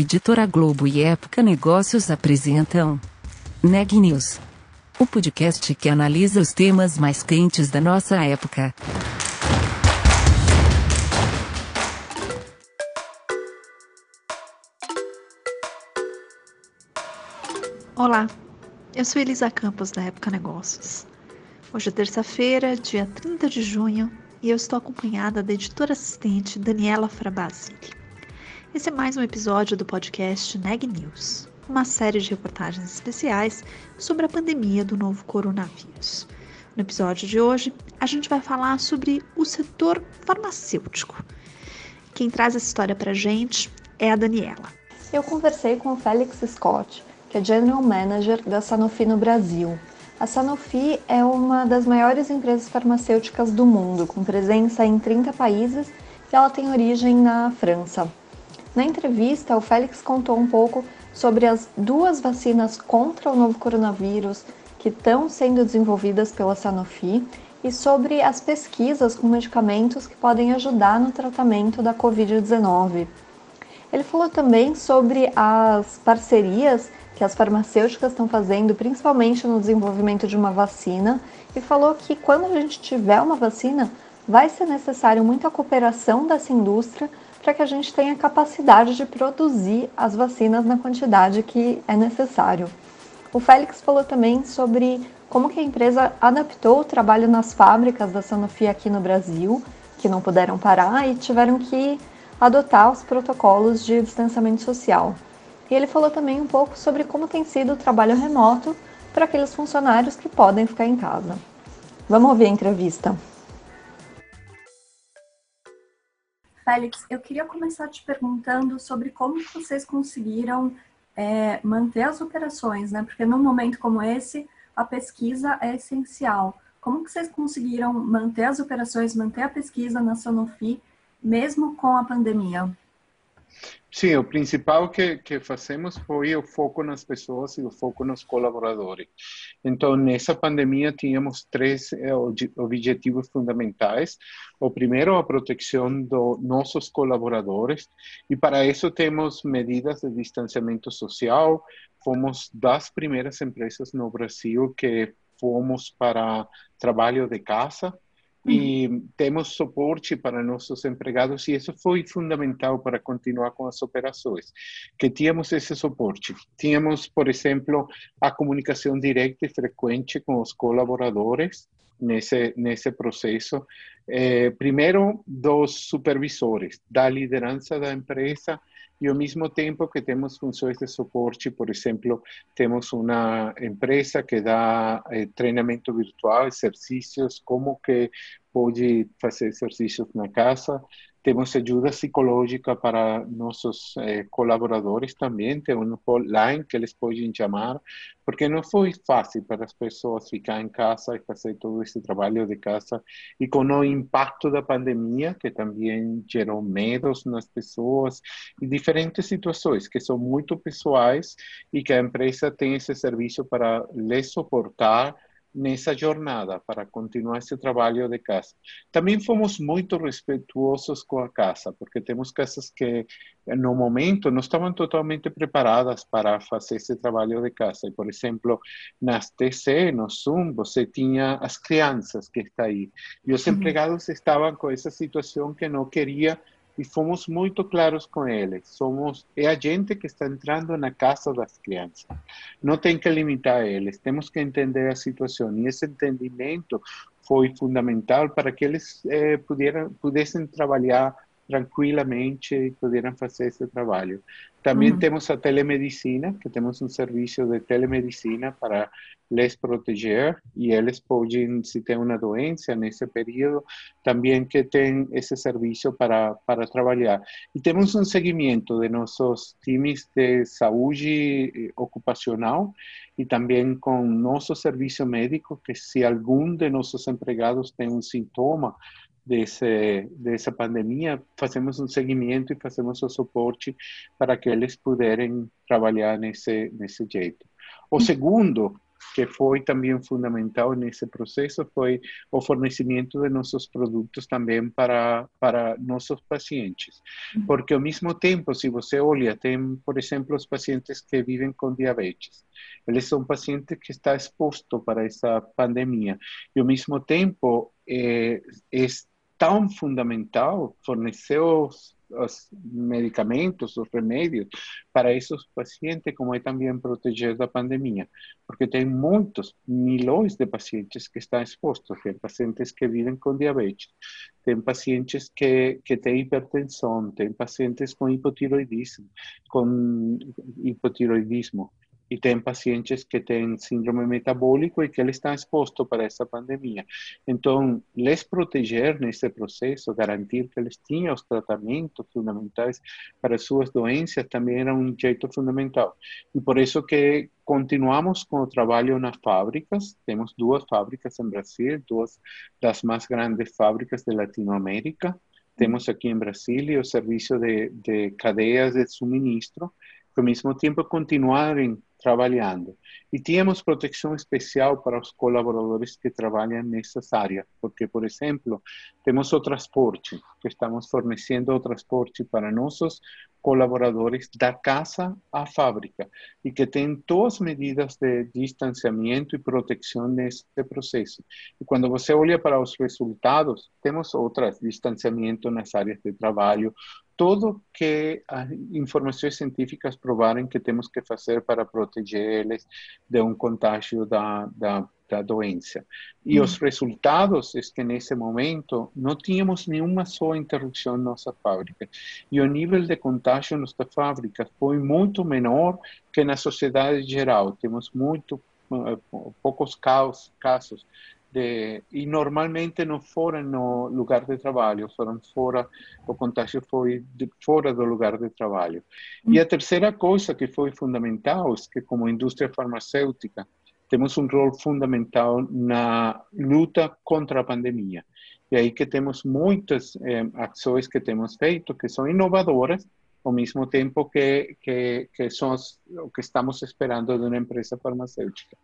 Editora Globo e Época Negócios apresentam Neg News, o podcast que analisa os temas mais quentes da nossa época. Olá, eu sou Elisa Campos da Época Negócios. Hoje é terça-feira, dia 30 de junho, e eu estou acompanhada da editora assistente Daniela Frabasili. Esse é mais um episódio do podcast Neg News, uma série de reportagens especiais sobre a pandemia do novo coronavírus. No episódio de hoje, a gente vai falar sobre o setor farmacêutico. Quem traz essa história para a gente é a Daniela. Eu conversei com o Félix Scott, que é General Manager da Sanofi no Brasil. A Sanofi é uma das maiores empresas farmacêuticas do mundo, com presença em 30 países e ela tem origem na França. Na entrevista, o Félix contou um pouco sobre as duas vacinas contra o novo coronavírus que estão sendo desenvolvidas pela Sanofi e sobre as pesquisas com medicamentos que podem ajudar no tratamento da Covid-19. Ele falou também sobre as parcerias que as farmacêuticas estão fazendo, principalmente no desenvolvimento de uma vacina, e falou que quando a gente tiver uma vacina, vai ser necessário muita cooperação dessa indústria para que a gente tenha capacidade de produzir as vacinas na quantidade que é necessário. O Félix falou também sobre como que a empresa adaptou o trabalho nas fábricas da Sanofi aqui no Brasil, que não puderam parar e tiveram que adotar os protocolos de distanciamento social. E ele falou também um pouco sobre como tem sido o trabalho remoto para aqueles funcionários que podem ficar em casa. Vamos ouvir a entrevista. Félix, eu queria começar te perguntando sobre como vocês conseguiram é, manter as operações, né? Porque num momento como esse, a pesquisa é essencial. Como que vocês conseguiram manter as operações, manter a pesquisa na Sanofi, mesmo com a pandemia? Sim, o principal que, que fazemos foi o foco nas pessoas e o foco nos colaboradores. Então, nessa pandemia, tínhamos três eh, objetivos fundamentais. O primeiro, a proteção dos nossos colaboradores, e para isso temos medidas de distanciamento social. Fomos das primeiras empresas no Brasil que fomos para trabalho de casa, e temos suporte para nossos empregados e isso foi fundamental para continuar com as operações, que tínhamos esse suporte. Tínhamos, por exemplo, a comunicação direta e frequente com os colaboradores nesse nesse processo. Eh, primeiro, dos supervisores, da liderança da empresa e ao mesmo tempo que temos funções de suporte, por exemplo, temos uma empresa que dá eh, virtual, exercícios, como que pode fazer exercícios na casa, temos ajuda psicológica para nossos eh, colaboradores também, tem um hotline que eles podem chamar, porque não foi fácil para as pessoas ficar em casa e fazer todo esse trabalho de casa, e com o impacto da pandemia, que também gerou medos nas pessoas, e diferentes situações que são muito pessoais, e que a empresa tem esse serviço para lhes suportar, nessa jornada para continuar esse trabalho de casa. Também fomos muito respeituosos com a casa, porque temos casas que no momento não estavam totalmente preparadas para fazer esse trabalho de casa. E, por exemplo, nas TC, no Zoom, você tinha as crianças que estão aí. E os empregados estavam com essa situação que não queria e fomos muito claros com eles. Somos é a gente que está entrando na casa das crianças. Não tem que limitar eles. Temos que entender a situação e esse entendimento foi fundamental para que eles eh, pudessem trabalhar tranquilamente e puderam fazer esse trabalho. Também uhum. temos a telemedicina, que temos um serviço de telemedicina para les proteger e eles podem, se tem uma doença nesse período, também que tem esse serviço para, para trabalhar. E temos um seguimento de nossos times de saúde eh, ocupacional e também com nosso serviço médico, que se algum de nossos empregados tem um sintoma, desse, dessa pandemia, fazemos um seguimento e fazemos o suporte para que eles puderem trabalhar nesse, nesse jeito. O segundo que foi também fundamental nesse processo foi o fornecimento de nossos produtos também para para nossos pacientes, uhum. porque ao mesmo tempo, se você olha, tem, por exemplo, os pacientes que vivem com diabetes, eles são pacientes que estão expostos para essa pandemia e ao mesmo tempo é, é tão fundamental fornecer os os medicamentos, os remédios para esses pacientes, como é também proteger da pandemia, porque tem muitos, milhões de pacientes que estão expostos, tem pacientes que vivem com diabetes, tem pacientes que, que têm hipertensão, tem pacientes com hipotiroidismo, com hipotiroidismo, y ten pacientes que tienen síndrome metabólico y que él está expuesto para esta pandemia. Entonces, les proteger en este proceso, garantir que les tengan los tratamientos fundamentales para sus dolencias también era un jeito fundamental. Y por eso que continuamos con el trabajo en las fábricas. Tenemos dos fábricas en Brasil, dos de las más grandes fábricas de Latinoamérica. Tenemos aquí en Brasil el servicio de, de cadeas de suministro, que al mismo tiempo continuar en trabalhando. E tínhamos proteção especial para os colaboradores que trabalham nessas áreas, porque, por exemplo, temos o transporte, que estamos fornecendo o transporte para nossos colaboradores da casa à fábrica e que tem todas as medidas de distanciamento e proteção nesse processo. E quando você olha para os resultados, temos outras distanciamento nas áreas de trabalho, tudo que as informações científicas provarem que temos que fazer para proteger eles de um contágio da, da, da doença. E os resultados é que nesse momento não tínhamos nenhuma só interrupção na nossa fábrica. E o nível de contágio na nossa fábrica foi muito menor que na sociedade geral. Temos muito uh, poucos casos de, e normalmente não foram no lugar de trabalho, foram fora, o contágio foi de, fora do lugar de trabalho. E a terceira coisa que foi fundamental é que, como indústria farmacêutica, temos um rol fundamental na luta contra a pandemia. E aí que temos muitas eh, ações que temos feito que são inovadoras, ao mesmo tempo que, que, que são o que estamos esperando de uma empresa farmacêutica.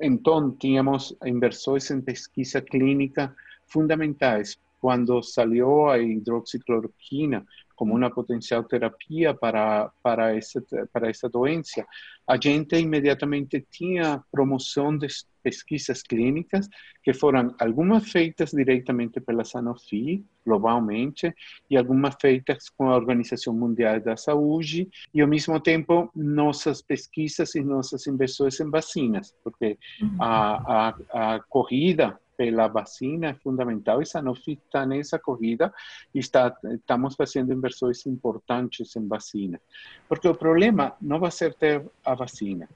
Então, tínhamos inversores em pesquisa clínica fundamentais. Quando salió a hidroxicloroquina como uma potencial terapia para, para, essa, para essa doença, a gente imediatamente tinha promoção de pesquisas clínicas que foram algumas feitas diretamente pela Sanofi, globalmente, e algumas feitas com a Organização Mundial da Saúde, e ao mesmo tempo nossas pesquisas e nossas inversões em vacinas, porque a, a, a corrida pela vacina é fundamental e Sanofi está nessa corrida e está, estamos fazendo inversões importantes em vacina. Porque o problema não vai ser ter a vacina,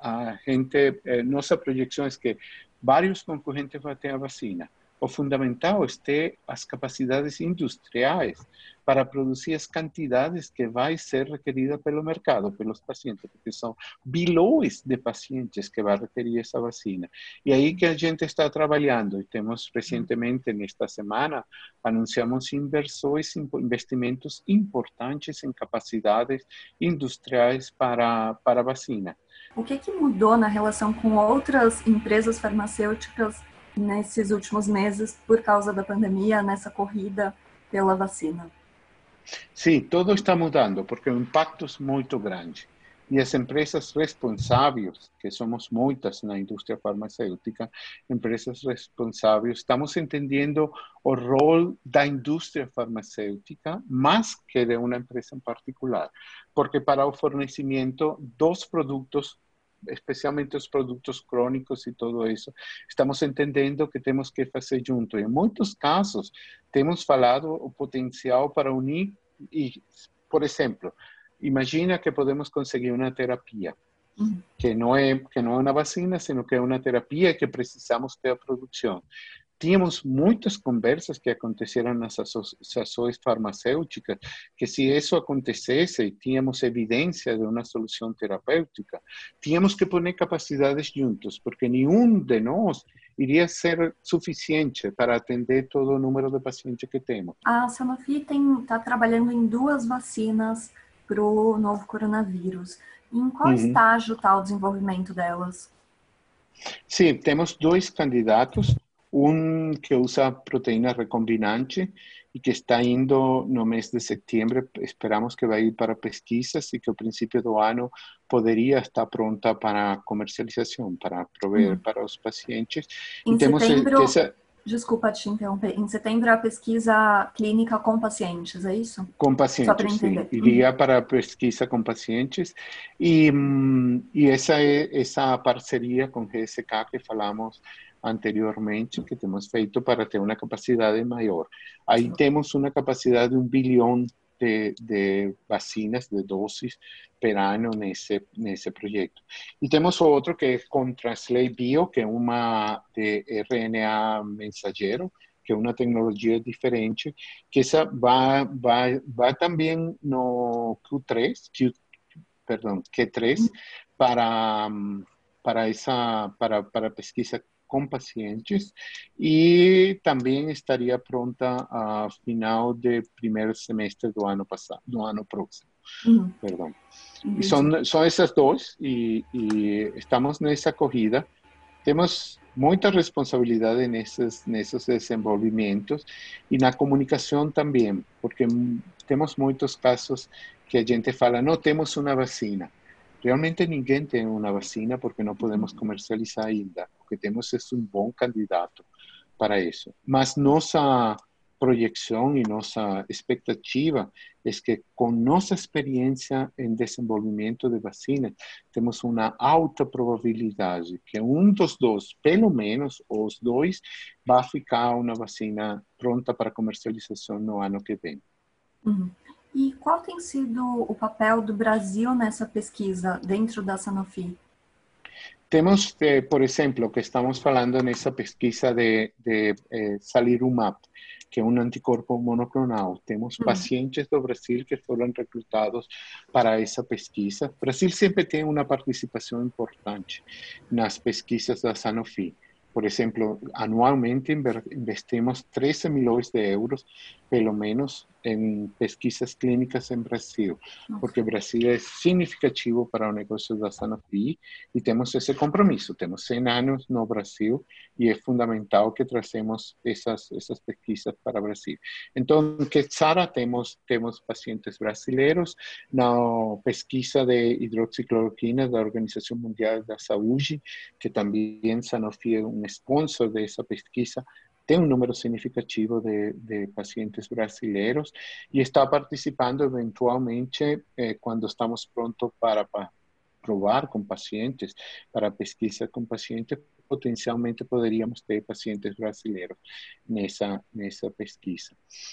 a gente, eh, nossa projeção é que vários concorrentes vão ter a vacina. O fundamental é ter as capacidades industriais para produzir as quantidades que vai ser requerida pelo mercado, pelos pacientes, porque são bilhões de pacientes que vai requerir essa vacina. E aí que a gente está trabalhando, e temos recentemente, nesta semana, anunciamos inversões, investimentos importantes em capacidades industriais para, para a vacina. O que, que mudou na relação com outras empresas farmacêuticas nesses últimos meses por causa da pandemia, nessa corrida pela vacina? Sim, tudo está mudando porque o impacto é muito grande. E as empresas responsáveis, que somos muitas na indústria farmacêutica, empresas responsáveis, estamos entendendo o rol da indústria farmacêutica mais que de uma empresa em particular, porque para o fornecimento dos produtos especialmente os produtos crônicos e tudo isso, estamos entendendo que temos que fazer junto. Em muitos casos, temos falado o potencial para unir e, por exemplo, imagina que podemos conseguir uma terapia que não é que não é uma vacina, sino que é uma terapia que precisamos ter a produção tínhamos muitas conversas que aconteceram nas associações farmacêuticas, que se isso acontecesse e tínhamos evidência de uma solução terapêutica, tínhamos que pôr capacidades juntos, porque nenhum de nós iria ser suficiente para atender todo o número de pacientes que temos. A Sanofi está trabalhando em duas vacinas para o novo coronavírus. Em qual uhum. estágio está o desenvolvimento delas? Sim, temos dois candidatos, um que usa proteína recombinante e que está indo no mês de setembro. Esperamos que vai ir para pesquisas e que ao princípio do ano poderia estar pronta para comercialização, para prover hum. para os pacientes. Em e temos setembro, essa... desculpa te interromper, em setembro a pesquisa clínica com pacientes, é isso? Com pacientes, sim. Iria hum. para a pesquisa com pacientes e, e essa é essa parceria com GSK que falamos anteriormente que temos feito para ter uma capacidade maior. Aí temos uma capacidade de um bilhão de, de, vacinas, de doses per ano nesse, nesse projeto. E temos outro que é com Translate Bio, que é uma de RNA mensageiro, que é uma tecnologia diferente, que essa vai, vai, vai também no Q3, Q, perdão, Q3, para, para, essa, para, para pesquisa con pacientes y también estaría pronta a final de primer semestre del año pasado, del año próximo. Uh -huh. Perdón. Uh -huh. Y son, son esas dos y, estamos en esa acogida. Tenemos muita responsabilidade nesses nesses desenvolvimentos e na comunicação também, porque temos muitos casos que a gente fala não temos uma vacina. Realmente ninguém tem uma vacina porque não podemos comercializar ainda. Que temos é um bom candidato para isso. Mas nossa projeção e nossa expectativa é que com nossa experiência em desenvolvimento de vacinas, temos uma alta probabilidade que um dos dois, pelo menos os dois, vai ficar uma vacina pronta para comercialização no ano que vem. Uhum. E qual tem sido o papel do Brasil nessa pesquisa dentro da Sanofi? Temos, eh, por exemplo, que estamos falando nessa pesquisa de, de eh, Salirumab, que é um anticorpo monoclonal. Temos uhum. pacientes do Brasil que foram recrutados para essa pesquisa. O Brasil sempre tem uma participação importante nas pesquisas da Sanofi. Por exemplo, anualmente investimos 13 milhões de euros, pelo menos, em pesquisas clínicas em Brasil, porque Brasil é significativo para o negócio da Sanofi e temos esse compromisso. Temos 100 anos no Brasil e é fundamental que trazemos essas, essas pesquisas para o Brasil. Então, que Sara temos temos pacientes brasileiros na pesquisa de hidroxicloroquina da Organização Mundial da Saúde, que também Sanofi é um sponsor dessa pesquisa, tem um número significativo de, de pacientes brasileiros e está participando eventualmente eh, quando estamos prontos para, para provar com pacientes, para pesquisa com pacientes, potencialmente poderíamos ter pacientes brasileiros nessa, nessa pesquisa.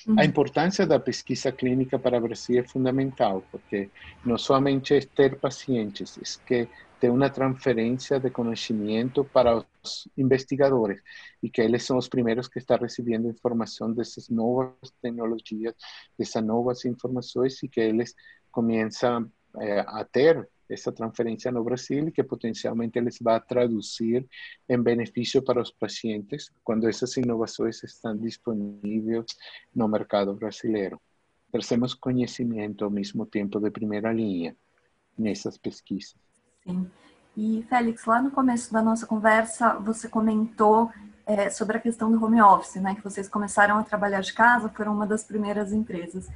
Uhum. A importância da pesquisa clínica para o Brasil é fundamental, porque não somente é ter pacientes, é que de una transferencia de conocimiento para los investigadores y que ellos son los primeros que están recibiendo información de esas nuevas tecnologías, de esas nuevas informaciones y que ellos comienzan eh, a tener esa transferencia no Brasil y que potencialmente les va a traducir en beneficio para los pacientes cuando esas innovaciones están disponibles en el mercado brasileño. Tercemos conocimiento al mismo tiempo de primera línea en esas pesquisas. Sim. E, Félix, lá no começo da nossa conversa, você comentou é, sobre a questão do home office, né? Que vocês começaram a trabalhar de casa, foram uma das primeiras empresas.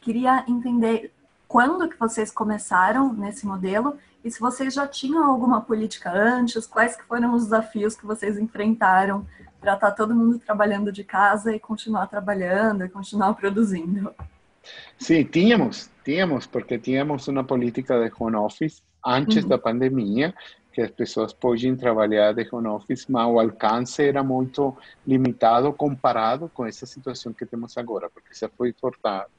Queria entender quando que vocês começaram nesse modelo e se vocês já tinham alguma política antes, quais que foram os desafios que vocês enfrentaram para estar tá todo mundo trabalhando de casa e continuar trabalhando e continuar produzindo. Sim, tínhamos, tínhamos, porque tínhamos uma política de home office antes uhum. da pandemia, que as pessoas podiam trabalhar de home office, mas o alcance era muito limitado comparado com essa situação que temos agora, porque já foi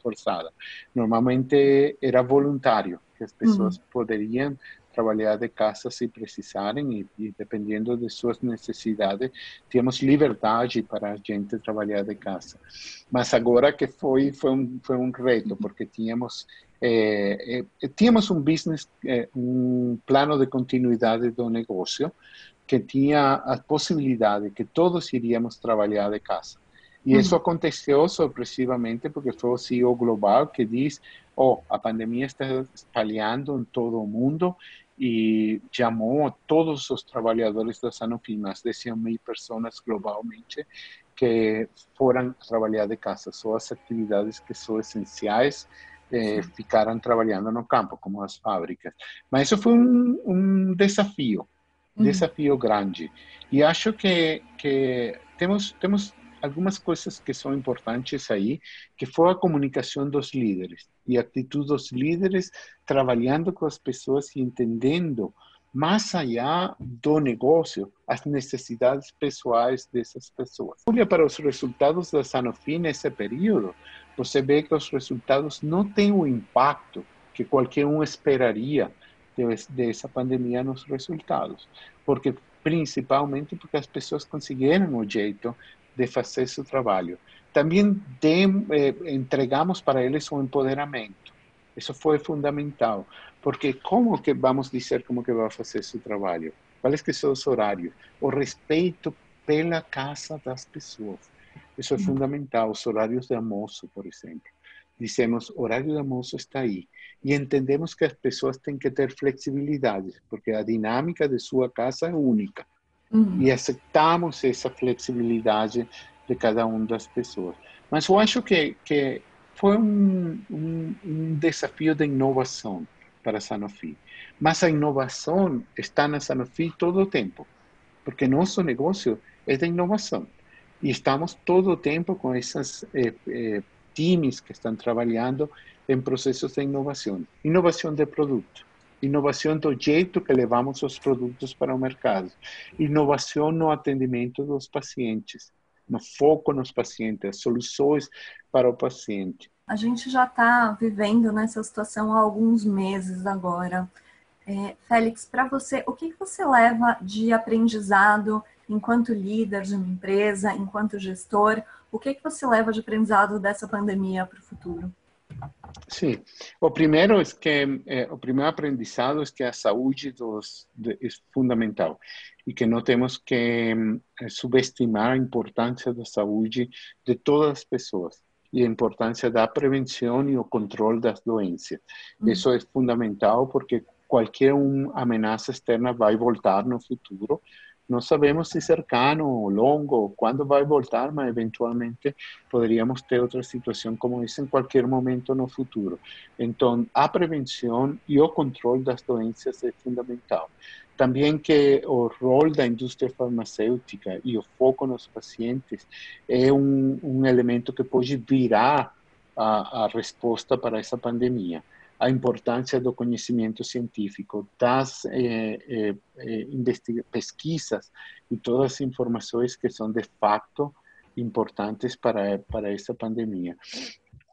forçada. Normalmente era voluntário, que as pessoas uhum. poderiam trabalhar de casa se precisarem e, e, dependendo de suas necessidades, temos liberdade para a gente trabalhar de casa. Mas agora que foi foi um, foi um reto, porque tínhamos é, é, tínhamos um business, um plano de continuidade do negócio que tinha a possibilidade que todos iríamos trabalhar de casa. E isso aconteceu sorpresivamente porque foi o CEO global que diz, oh, a pandemia está espalhando em todo o mundo e chamou todos os trabalhadores da Sanofi, mais de 100 mil pessoas globalmente, que foram trabalhar de casa. Só as atividades que são essenciais eh, ficaram trabalhando no campo, como as fábricas. Mas isso foi um, um desafio, um desafio grande. E acho que, que temos, temos algumas coisas que são importantes aí, que foi a comunicação dos líderes e a atitude dos líderes trabalhando com as pessoas e entendendo mais allá do negócio, as necessidades pessoais dessas pessoas. Olha para os resultados da Sanofi nesse período, você vê que os resultados não têm o impacto que qualquer um esperaria dessa pandemia nos resultados, porque principalmente porque as pessoas conseguiram o jeito de fazer seu trabalho. Também de, eh, entregamos para eles o empoderamento. Isso foi fundamental, porque como que vamos dizer como que vai fazer seu trabalho? Quais que são os horários? O respeito pela casa das pessoas. Isso é fundamental. Os horários de almoço, por exemplo. Dizemos, horário de almoço está aí. E entendemos que as pessoas têm que ter flexibilidade, porque a dinâmica de sua casa é única. Uhum. E aceitamos essa flexibilidade de cada uma das pessoas. Mas eu acho que, que foi um, um, um desafio de inovação para a Sanofi. Mas a inovação está na Sanofi todo o tempo, porque nosso negócio é de inovação. E estamos todo o tempo com esses eh, eh, times que estão trabalhando em processos de inovação. Inovação de produto, inovação do jeito que levamos os produtos para o mercado, inovação no atendimento dos pacientes, no foco nos pacientes, soluções para o paciente. A gente já está vivendo nessa situação há alguns meses agora. É, Félix, para você, o que você leva de aprendizado enquanto líder de uma empresa, enquanto gestor? O que você leva de aprendizado dessa pandemia para o futuro? Sim, o primeiro é que o primeiro aprendizado é que a saúde dos, de, é fundamental e que não temos que eh, subestimar a importância da saúde de todas as pessoas e a importância da prevenção e o controle das doenças. Uhum. Isso é fundamental porque qualquer uma ameaça externa vai voltar no futuro não sabemos se cercano ou longo, quando vai voltar, mas eventualmente poderíamos ter outra situação como essa em qualquer momento no futuro. Então, a prevenção e o controle das doenças é fundamental. Também que o rol da indústria farmacêutica e o foco nos pacientes um, um elemento que pode virar a, a resposta para essa pandemia a importância do conhecimento científico, das eh, eh, eh pesquisas e todas as informações que são de fato importantes para, para essa pandemia.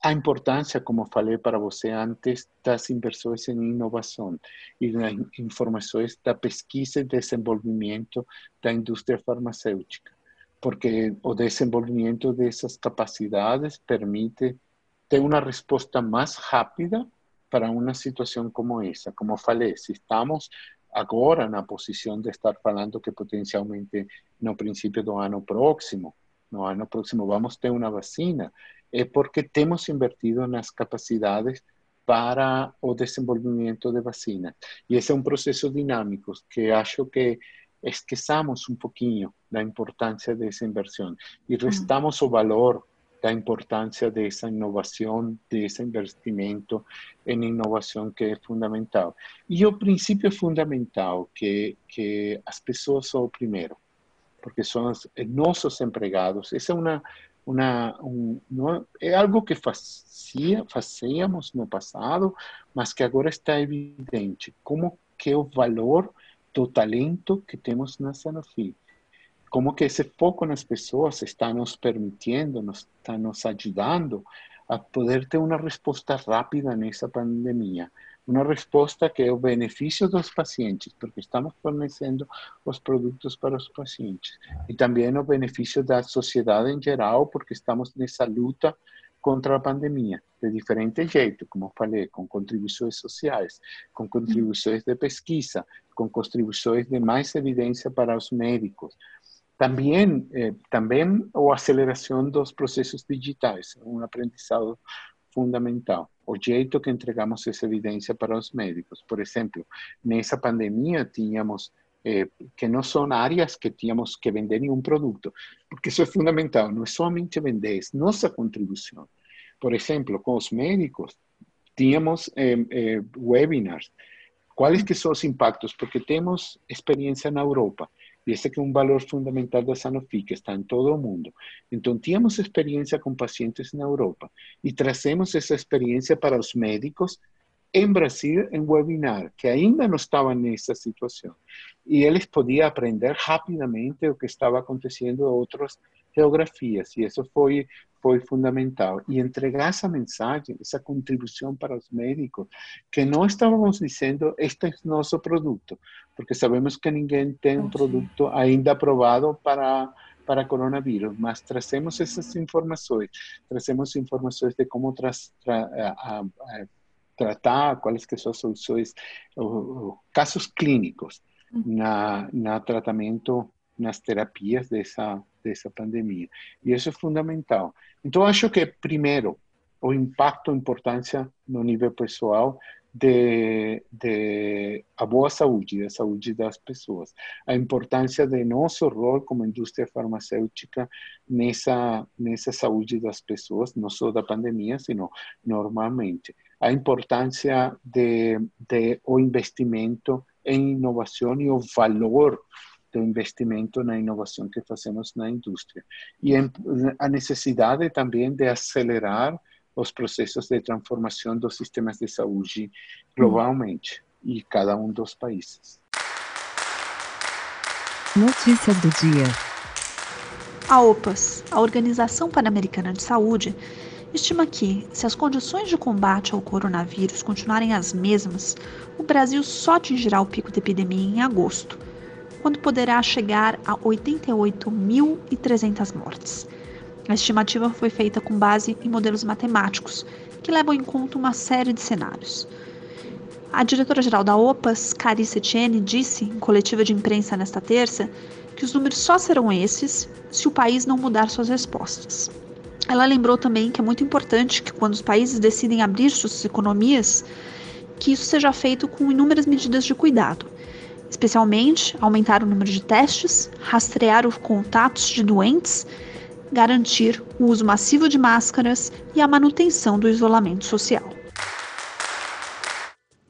A importância, como falei para você antes, das inversões em inovação e das informações da pesquisa e desenvolvimento da indústria farmacêutica, porque o desenvolvimento dessas capacidades permite ter uma resposta mais rápida para uma situação como essa. Como falei, se estamos agora na posição de estar falando que potencialmente no princípio do ano próximo, no ano próximo vamos ter uma vacina, é porque temos invertido nas capacidades para o desenvolvimento de vacina. E esse é um processo dinâmico que acho que esqueçamos um pouquinho da importância dessa inversão e restamos o valor da importância dessa inovação, desse investimento em inovação que é fundamental. E o princípio fundamental que que as pessoas são o porque são os nossos empregados. Essa algo que fazia, fazíamos no passado, mas que agora está evidente como que o valor do talento que temos na Sanofi como que esse foco nas pessoas está nos permitindo, nos, está nos ajudando a poder ter uma resposta rápida nessa pandemia. Uma resposta que é o benefício dos pacientes, porque estamos fornecendo os produtos para os pacientes. E também o benefício da sociedade em geral, porque estamos nessa luta contra a pandemia, de diferente jeito, como falei, com contribuições sociais, com contribuições de pesquisa, com contribuições de mais evidência para os médicos, também, eh, também a aceleração dos processos digitais, um aprendizado fundamental. o jeito que entregamos essa evidência para os médicos. Por exemplo, nessa pandemia tínhamos eh, que não são áreas que tínhamos que vender nenhum produto, porque isso é fundamental, não é somente vender, é nossa contribuição. Por exemplo, com os médicos, tínhamos eh, eh, webinars. Quais que são os impactos? Porque temos experiência na Europa, Dice este que un valor fundamental de Sanofi, que está en todo el mundo. Entonces, tenemos experiencia con pacientes en Europa y tracemos esa experiencia para los médicos en Brasil en webinar, que ainda no estaban en esa situación. Y ellos podían aprender rápidamente lo que estaba aconteciendo a otros geografias, e isso foi, foi fundamental. E entregar essa mensagem, essa contribuição para os médicos, que não estávamos dizendo, este é nosso produto, porque sabemos que ninguém tem um produto ainda aprovado para para coronavírus, mas trazemos essas informações, trazemos informações de como tra tra a, a, tratar, quais que são as soluções, casos clínicos na, na tratamento, nas terapias dessa, dessa pandemia. E isso é fundamental. Então, acho que, primeiro, o impacto, a importância no nível pessoal de, de a boa saúde, da saúde das pessoas. A importância de nosso rol como indústria farmacêutica nessa, nessa saúde das pessoas, não só da pandemia, sino normalmente a importância de, de o investimento em inovação e o valor do investimento na inovação que fazemos na indústria. E a necessidade também de acelerar os processos de transformação dos sistemas de saúde globalmente e cada um dos países. Notícia do dia. A OPAS, a Organização Pan-Americana de Saúde, estima que, se as condições de combate ao coronavírus continuarem as mesmas, o Brasil só atingirá o pico da epidemia em agosto, quando poderá chegar a 88.300 mortes. A estimativa foi feita com base em modelos matemáticos, que levam em conta uma série de cenários. A diretora-geral da OPAS, Carissa Etienne, disse em coletiva de imprensa nesta terça que os números só serão esses se o país não mudar suas respostas. Ela lembrou também que é muito importante que quando os países decidem abrir suas economias, que isso seja feito com inúmeras medidas de cuidado, especialmente aumentar o número de testes, rastrear os contatos de doentes, garantir o uso massivo de máscaras e a manutenção do isolamento social.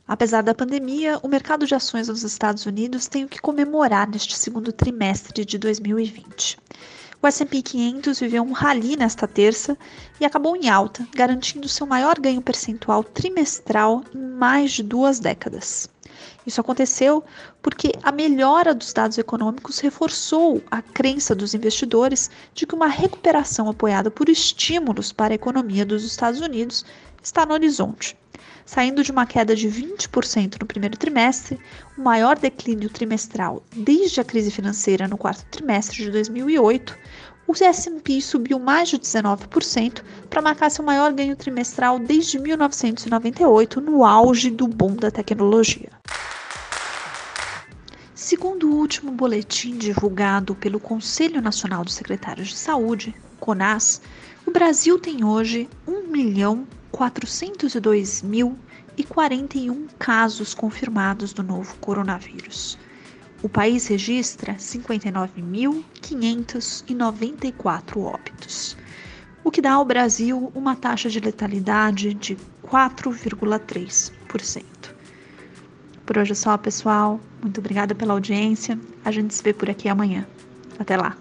Apesar da pandemia, o mercado de ações nos Estados Unidos tem o que comemorar neste segundo trimestre de 2020. O S&P 500 viveu um rally nesta terça e acabou em alta, garantindo seu maior ganho percentual trimestral em mais de duas décadas. Isso aconteceu porque a melhora dos dados econômicos reforçou a crença dos investidores de que uma recuperação apoiada por estímulos para a economia dos Estados Unidos está no horizonte saindo de uma queda de 20% no primeiro trimestre, o maior declínio trimestral desde a crise financeira no quarto trimestre de 2008, o S&P subiu mais de 19% para marcar seu maior ganho trimestral desde 1998, no auge do boom da tecnologia. Segundo o último boletim divulgado pelo Conselho Nacional dos Secretários de Saúde, CONAS, o Brasil tem hoje 1 milhão 402.041 casos confirmados do novo coronavírus. O país registra 59.594 óbitos, o que dá ao Brasil uma taxa de letalidade de 4,3%. Por hoje é só, pessoal. Muito obrigada pela audiência. A gente se vê por aqui amanhã. Até lá.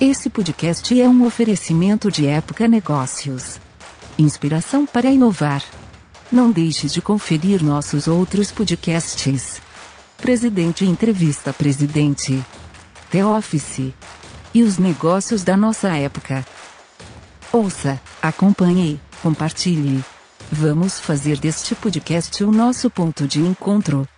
Esse podcast é um oferecimento de Época Negócios. Inspiração para inovar. Não deixe de conferir nossos outros podcasts. Presidente Entrevista Presidente. The Office. E os negócios da nossa época. Ouça, acompanhe, compartilhe. Vamos fazer deste podcast o nosso ponto de encontro.